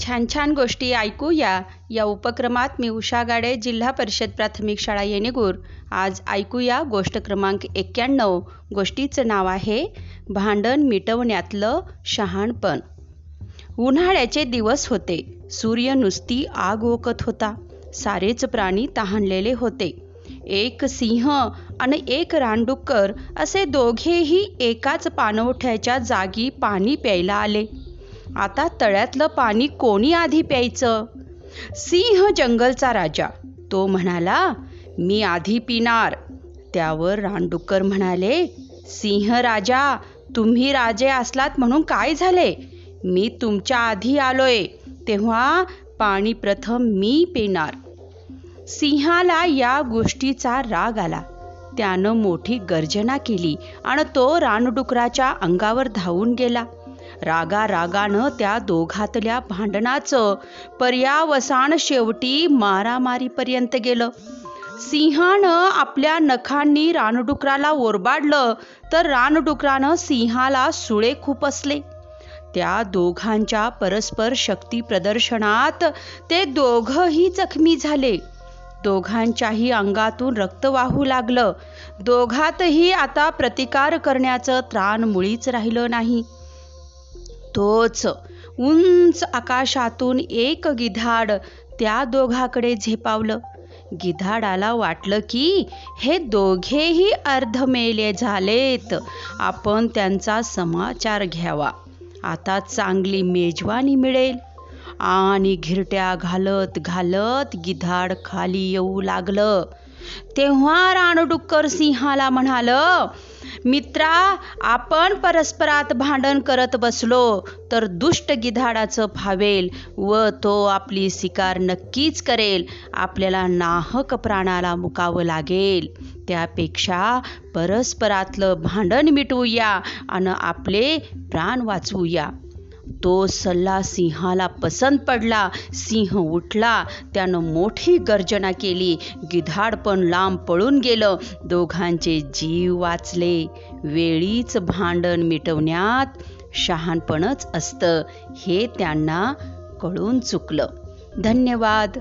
छान छान गोष्टी ऐकूया या. उपक्रमात मी उषा गाडे जिल्हा परिषद प्राथमिक शाळा येणेगूर. आज ऐकूया गोष्ट क्रमांक एक्क्याण्णव. गोष्टीचं नाव आहे भांडण मिटवण्यातलं शहाणपण. उन्हाळ्याचे दिवस होते. सूर्य नुसती आग ओकत होता. सारेच प्राणी तहानलेले होते. एक सिंह आणि एक रानडुक्कर असे दोघेही एकाच पाणवठ्याच्या जागी पाणी प्यायला आले. आता तळ्यातलं पाणी कोणी आधी प्यायचं? सिंह जंगलचा राजा. तो म्हणाला मी आधी पिणार. त्यावर रानडुक्कर म्हणाले सिंह राजा तुम्ही राजे असलात म्हणून काय झाले? मी तुमच्या आधी आलोय तेव्हा पाणी प्रथम मी पिणार. सिंहाला या गोष्टीचा राग आला. त्यानं मोठी गर्जना केली आणि तो रानडुकराच्या अंगावर धावून गेला. रागा रागानं त्या दोघातल्या भांडणाचं पर्यावसान शेवटी मारामारीपर्यंत गेलं. सिंहानं आपल्या नखांनी रानडुकराला ओरबाडलं तर रानडुकरानं सिंहाला सुळे खुपसले त्या दोघांच्या परस्पर शक्ती प्रदर्शनात ते दोघंही जखमी झाले. दोघांच्याही अंगातून रक्त वाहू लागलं. दोघातही आता प्रतिकार करण्याचं त्राण मुळीच राहिलं नाही. तोच उंच आकाशातून एक गिधाड त्या दोघाकडे झेपावलं. गिधाडाला वाटलं की हे दोघेही अर्धमेले झालेत. आपण त्यांचा समाचार घ्यावा. आता चांगली मेजवानी मिळेल. आणि घिरट्या घालत घालत गिधाड खाली येऊ लागलं. तेव्हा रानडुक्कर सिंहाला म्हणालं मित्रा आपण परस्परात भांडण करत बसलो तर दुष्ट गिधाडाचं फावेल व तो आपली शिकार नक्कीच करेल. आपल्याला नाहक प्राणाला मुकावं लागेल. त्यापेक्षा परस्परातलं भांडण मिटवूया आणि आपले प्राण वाचवूया. तो सल्ला सिंहाला पसंत पडला. सिंह उठला. त्यानं मोठी गर्जना केली. गिधाड पण लांब पळून गेलं. दोघांचे जीव वाचले. वेळीच भांडण मिटवण्यात शहाणपणच असतं. हे त्यांना कळून चुकलं. धन्यवाद.